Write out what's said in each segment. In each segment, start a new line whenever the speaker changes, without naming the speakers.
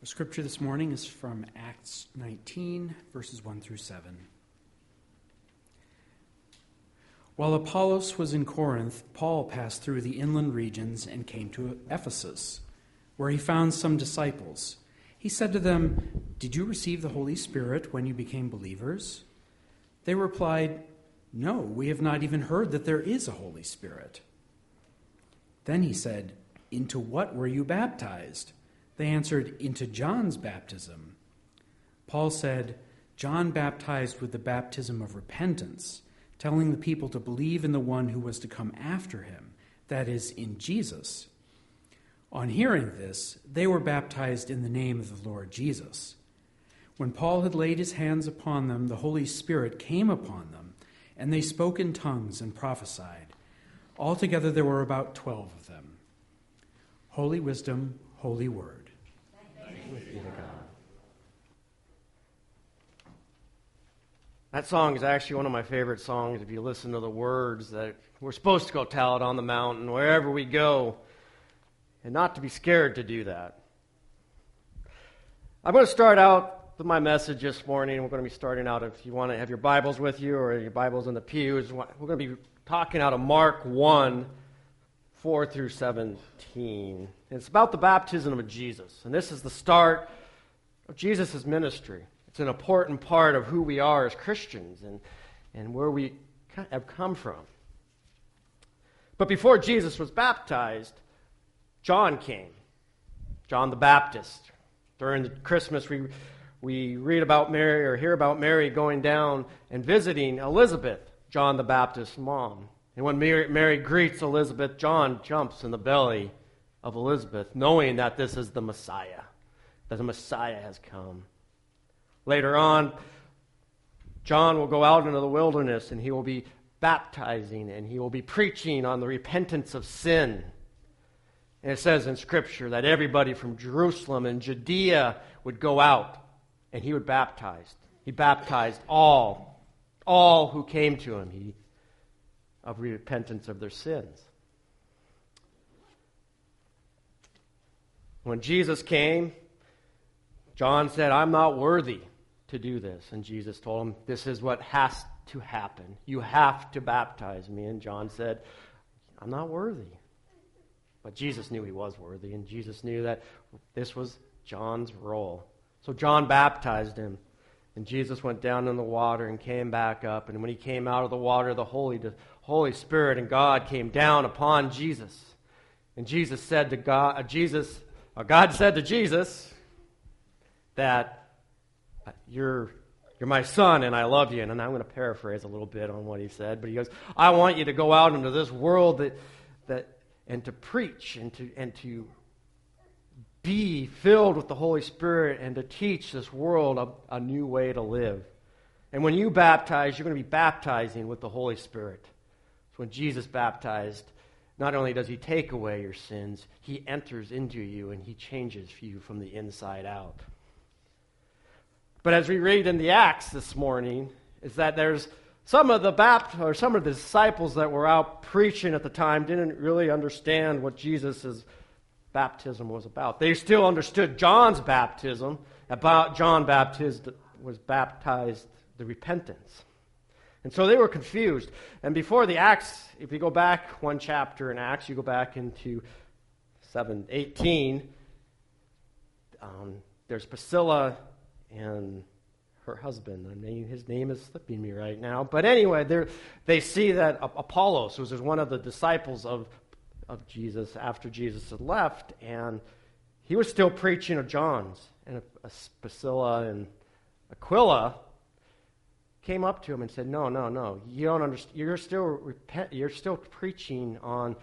The scripture this morning is from Acts 19, verses 1 through 7. While Apollos was in Corinth, Paul passed through the inland regions and came to Ephesus, where he found some disciples. He said to them, Did you receive the Holy Spirit when you became believers? They replied, No, we have not even heard that there is a Holy Spirit. Then he said, Into what were you baptized? They answered, Into John's baptism. Paul said, John baptized with the baptism of repentance, telling the people to believe in the one who was to come after him, that is, in Jesus. On hearing this, they were baptized in the name of the Lord Jesus. When Paul had laid his hands upon them, the Holy Spirit came upon them, and they spoke in tongues and prophesied. Altogether, there were about twelve of them. Holy wisdom, holy word.
That song is actually one of my favorite songs if you listen to the words that we're supposed to go tell it on the mountain wherever we go and not to be scared to do that. I'm going to start out with my message this morning. We're going to be starting out, if you want to have your Bibles with you or your Bibles in the pews, we're going to be talking out of Mark 1 4 through 17. And it's about the baptism of Jesus. And this is the start of Jesus' ministry. It's an important part of who we are as Christians and, and where we have come from. But before Jesus was baptized, John came, John the Baptist. During Christmas, we, we read about Mary or hear about Mary going down and visiting Elizabeth, John the Baptist's mom. And when Mary, Mary greets Elizabeth, John jumps in the belly of Elizabeth, knowing that this is the Messiah, that the Messiah has come. Later on, John will go out into the wilderness and he will be baptizing and he will be preaching on the repentance of sin and it says in Scripture that everybody from Jerusalem and Judea would go out and he would baptize. He baptized all, all who came to him he, of repentance of their sins. When Jesus came, John said, I'm not worthy to do this. And Jesus told him, This is what has to happen. You have to baptize me. And John said, I'm not worthy. But Jesus knew he was worthy, and Jesus knew that this was John's role. So John baptized him, and Jesus went down in the water and came back up. And when he came out of the water, the Holy, the Holy Spirit and God came down upon Jesus. And Jesus said to God, uh, Jesus, uh, God said to Jesus that uh, you're you're my son and I love you. And I'm going to paraphrase a little bit on what he said, but he goes, I want you to go out into this world that, that and to preach and to, and to be filled with the Holy Spirit and to teach this world a, a new way to live. And when you baptize, you're going to be baptizing with the Holy Spirit. So when Jesus baptized, not only does he take away your sins, he enters into you and he changes you from the inside out. But as we read in the Acts this morning, is that there's some of the Bapt- or some of the disciples that were out preaching at the time didn't really understand what Jesus' baptism was about. They still understood John's baptism, about John baptized was baptized the repentance. And so they were confused. And before the Acts, if you go back one chapter in Acts, you go back into 718, um, there's Priscilla and her husband. I mean, his name is slipping me right now. But anyway, they see that Apollos was one of the disciples of, of Jesus after Jesus had left, and he was still preaching of John's. And Priscilla and Aquila came up to him and said, "No, no, no. You don't understand. You're still repent, You're still preaching on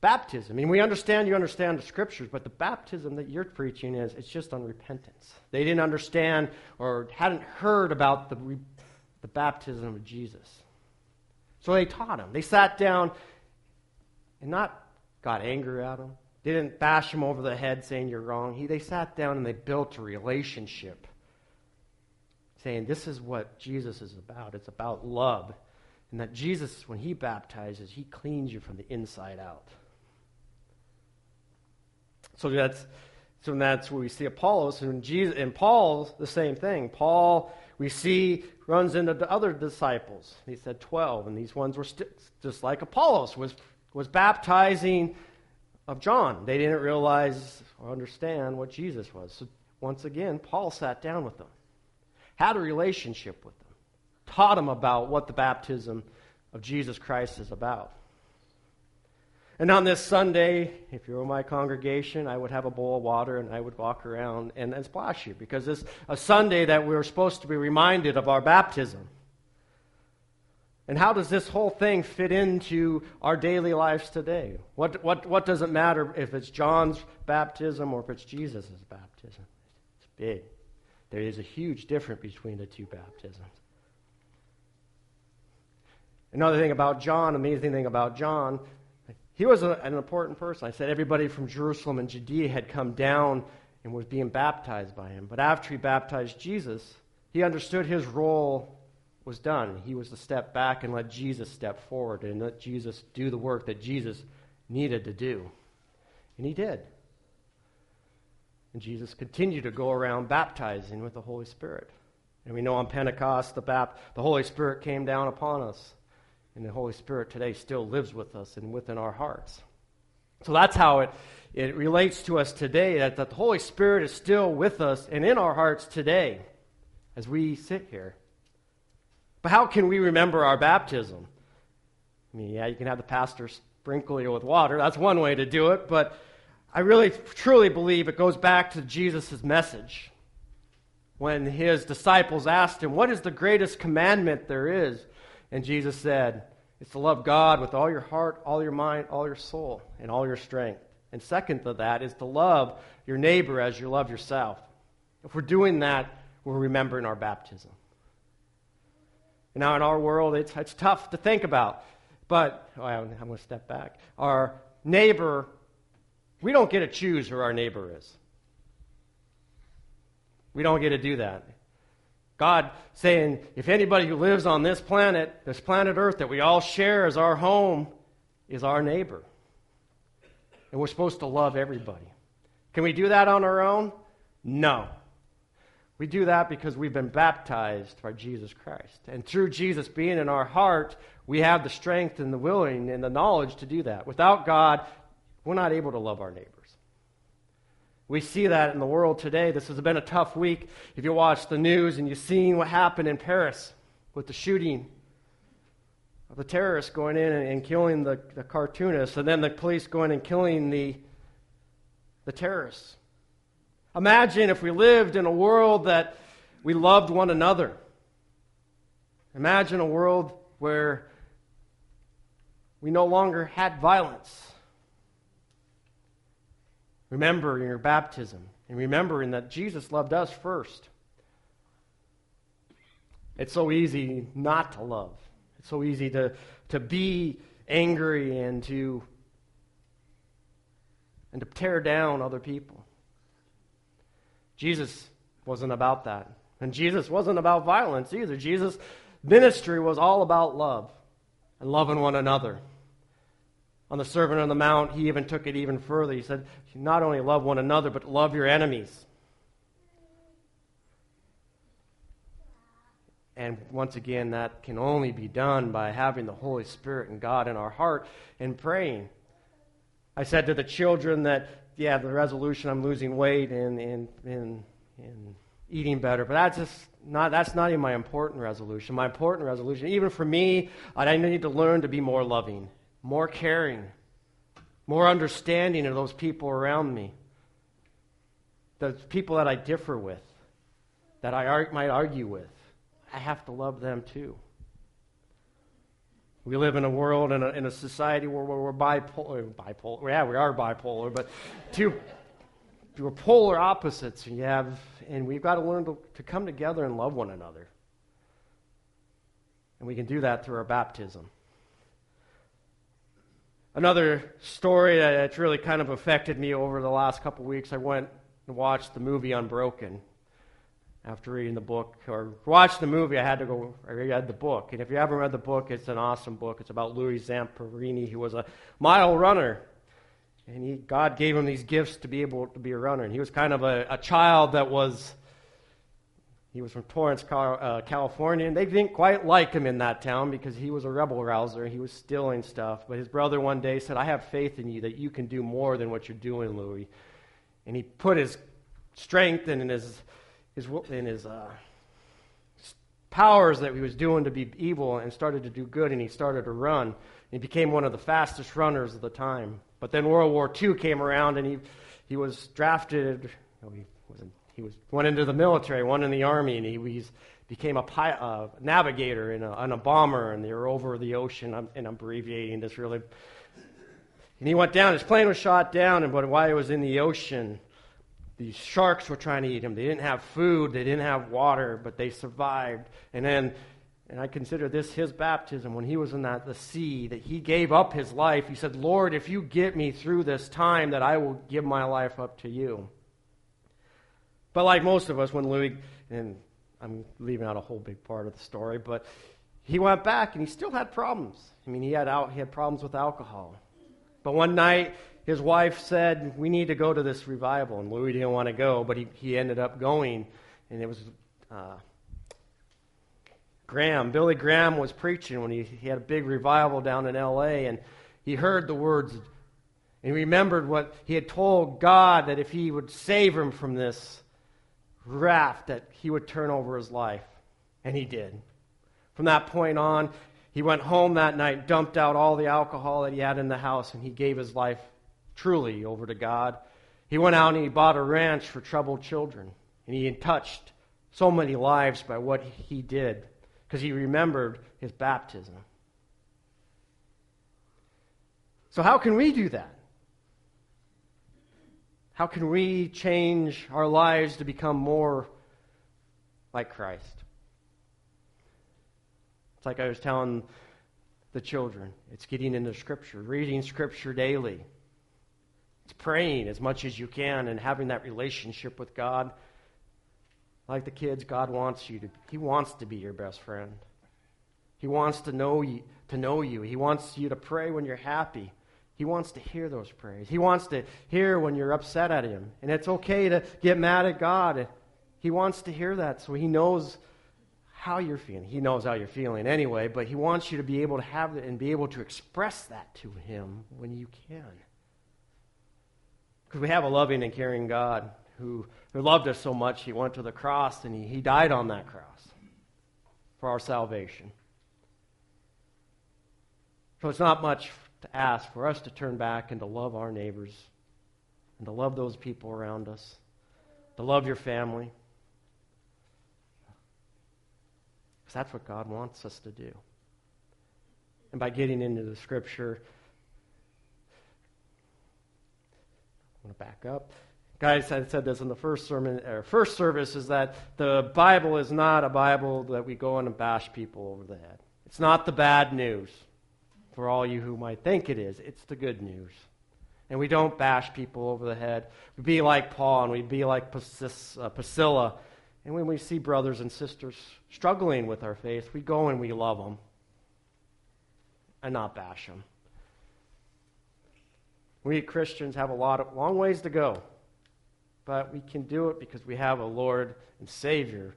baptism. I mean, we understand you understand the scriptures, but the baptism that you're preaching is it's just on repentance. They didn't understand or hadn't heard about the, the baptism of Jesus. So they taught him. They sat down and not got angry at him. Didn't bash him over the head saying you're wrong. He, they sat down and they built a relationship saying this is what Jesus is about. It's about love. And that Jesus, when he baptizes, he cleans you from the inside out. So that's So that's where we see Apollos. And, Jesus, and Paul, the same thing. Paul, we see, runs into the other disciples. He said 12, and these ones were st- just like Apollos, was, was baptizing of John. They didn't realize or understand what Jesus was. So once again, Paul sat down with them, had a relationship with them, taught them about what the baptism of Jesus Christ is about. And on this Sunday, if you were in my congregation, I would have a bowl of water and I would walk around and, and splash you because it's a Sunday that we're supposed to be reminded of our baptism. And how does this whole thing fit into our daily lives today? What, what, what does it matter if it's John's baptism or if it's Jesus' baptism? It's big. There is a huge difference between the two baptisms. Another thing about John, amazing thing about John, he was a, an important person. I said everybody from Jerusalem and Judea had come down and was being baptized by him. But after he baptized Jesus, he understood his role was done. He was to step back and let Jesus step forward and let Jesus do the work that Jesus needed to do. And he did. And Jesus continued to go around baptizing with the Holy Spirit. And we know on Pentecost, the, bap- the Holy Spirit came down upon us. And the Holy Spirit today still lives with us and within our hearts. So that's how it, it relates to us today, that, that the Holy Spirit is still with us and in our hearts today as we sit here. But how can we remember our baptism? I mean, yeah, you can have the pastor sprinkle you with water. That's one way to do it. But I really, truly believe it goes back to Jesus' message. When his disciples asked him, What is the greatest commandment there is? And Jesus said, It's to love God with all your heart, all your mind, all your soul, and all your strength. And second to that is to love your neighbor as you love yourself. If we're doing that, we're remembering our baptism. Now, in our world, it's, it's tough to think about. But oh, I'm going to step back. Our neighbor, we don't get to choose who our neighbor is. We don't get to do that. God saying, if anybody who lives on this planet, this planet Earth that we all share as our home, is our neighbor. And we're supposed to love everybody. Can we do that on our own? No. We do that because we've been baptized by Jesus Christ. And through Jesus being in our heart, we have the strength and the willing and the knowledge to do that. Without God, we're not able to love our neighbors. We see that in the world today. This has been a tough week. If you watch the news and you've seen what happened in Paris with the shooting of the terrorists going in and, killing the, the cartoonists, and then the police going and killing the, the terrorists. Imagine if we lived in a world that we loved one another. Imagine a world where we no longer had violence. Remember in your baptism and remembering that Jesus loved us first. It's so easy not to love. It's so easy to, to be angry and to and to tear down other people. Jesus wasn't about that. And Jesus wasn't about violence either. Jesus' ministry was all about love and loving one another. On the Sermon on the Mount, he even took it even further. He said, not only love one another, but love your enemies. And once again, that can only be done by having the Holy Spirit and God in our heart and praying. I said to the children that yeah, the resolution I'm losing weight and, and, and, and eating better, but that's just not, that's not even my important resolution. My important resolution, even for me, I need to learn to be more loving, more caring, more understanding of those people around me, the people that I differ with, that I might argue with. I have to love them too. We live in a world, in a, in a society where, where we're bipolar, bipolar. Yeah, we are bipolar, but two, we're polar opposites. And, you have, and we've got to learn to, to come together and love one another. And we can do that through our baptism. Another story that's really kind of affected me over the last couple weeks, I went and watched the movie Unbroken after reading the book or watched the movie, I had to go. I read the book, and if you haven't read the book, it's an awesome book. It's about Louis Zamperini, who was a mile runner. And he, God gave him these gifts to be able to be a runner. And he was kind of a, a child that was, he was from Torrance, uh, California, and they didn't quite like him in that town because he was a rebel rouser. He was stealing stuff. But his brother one day said, I have faith in you that you can do more than what you're doing, Louis. And he put his strength and his, his, in his uh, powers that he was doing to be evil and started to do good, and he started to run. He became one of the fastest runners of the time. But then World War II came around, and he, he was drafted. No, he wasn't. He was went into the military, went in the army, and he became a pi- uh, navigator in a, on a bomber, and they were over the ocean. I'm, and I'm abbreviating this really. And he went down. His plane was shot down, and but while he was in the ocean, these sharks were trying to eat him. They didn't have food, they didn't have water, but they survived. And then, and I consider this his baptism when he was in that the sea, that he gave up his life. He said, Lord, if you get me through this time, that I will give my life up to you. But like most of us, when Louis, and I'm leaving out a whole big part of the story, but he went back and he still had problems. I mean, he had out, he had problems with alcohol. But one night his wife said, We need to go to this revival. And Louis didn't want to go, but he, he ended up going. And it was uh, Graham. Billy Graham was preaching when he, he had a big revival down in L.A. And he heard the words and he remembered what he had told God that if he would save him from this raft, that he would turn over his life. And he did. From that point on, he went home that night, dumped out all the alcohol that he had in the house, and he gave his life truly over to God. He went out and he bought a ranch for troubled children. And he touched so many lives by what he did because he remembered his baptism. So, how can we do that? How can we change our lives to become more like Christ? It's like I was telling the children it's getting into Scripture, reading Scripture daily. It's praying as much as you can and having that relationship with God. Like the kids, God wants you to, He wants to be your best friend. He wants to know you, to know you. He wants you to pray when you're happy. He wants to hear those prayers. He wants to hear when you're upset at Him. And it's okay to get mad at God. He wants to hear that so He knows how you're feeling. He knows how you're feeling anyway, but He wants you to be able to have it and be able to express that to Him when you can. Because we have a loving and caring God who, who loved us so much, he went to the cross and he, he died on that cross for our salvation. So it's not much to ask for us to turn back and to love our neighbors and to love those people around us, to love your family. Because that's what God wants us to do. And by getting into the scripture, I'm going to back up. Guys, I said this in the first sermon, or first service, is that the Bible is not a Bible that we go in and bash people over the head. It's not the bad news for all you who might think it is. It's the good news. And we don't bash people over the head. We be like Paul and we be like uh, Priscilla. And when we see brothers and sisters struggling with our faith, we go and we love them and not bash them. We Christians have a lot of long ways to go, but we can do it because we have a Lord and Savior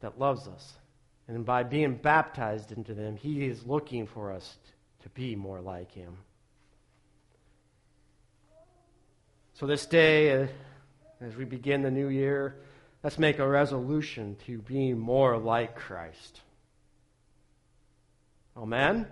that loves us. And by being baptized into them, He is looking for us to be more like Him. So, this day, uh, as we begin the new year, let's make a resolution to be more like Christ. Amen.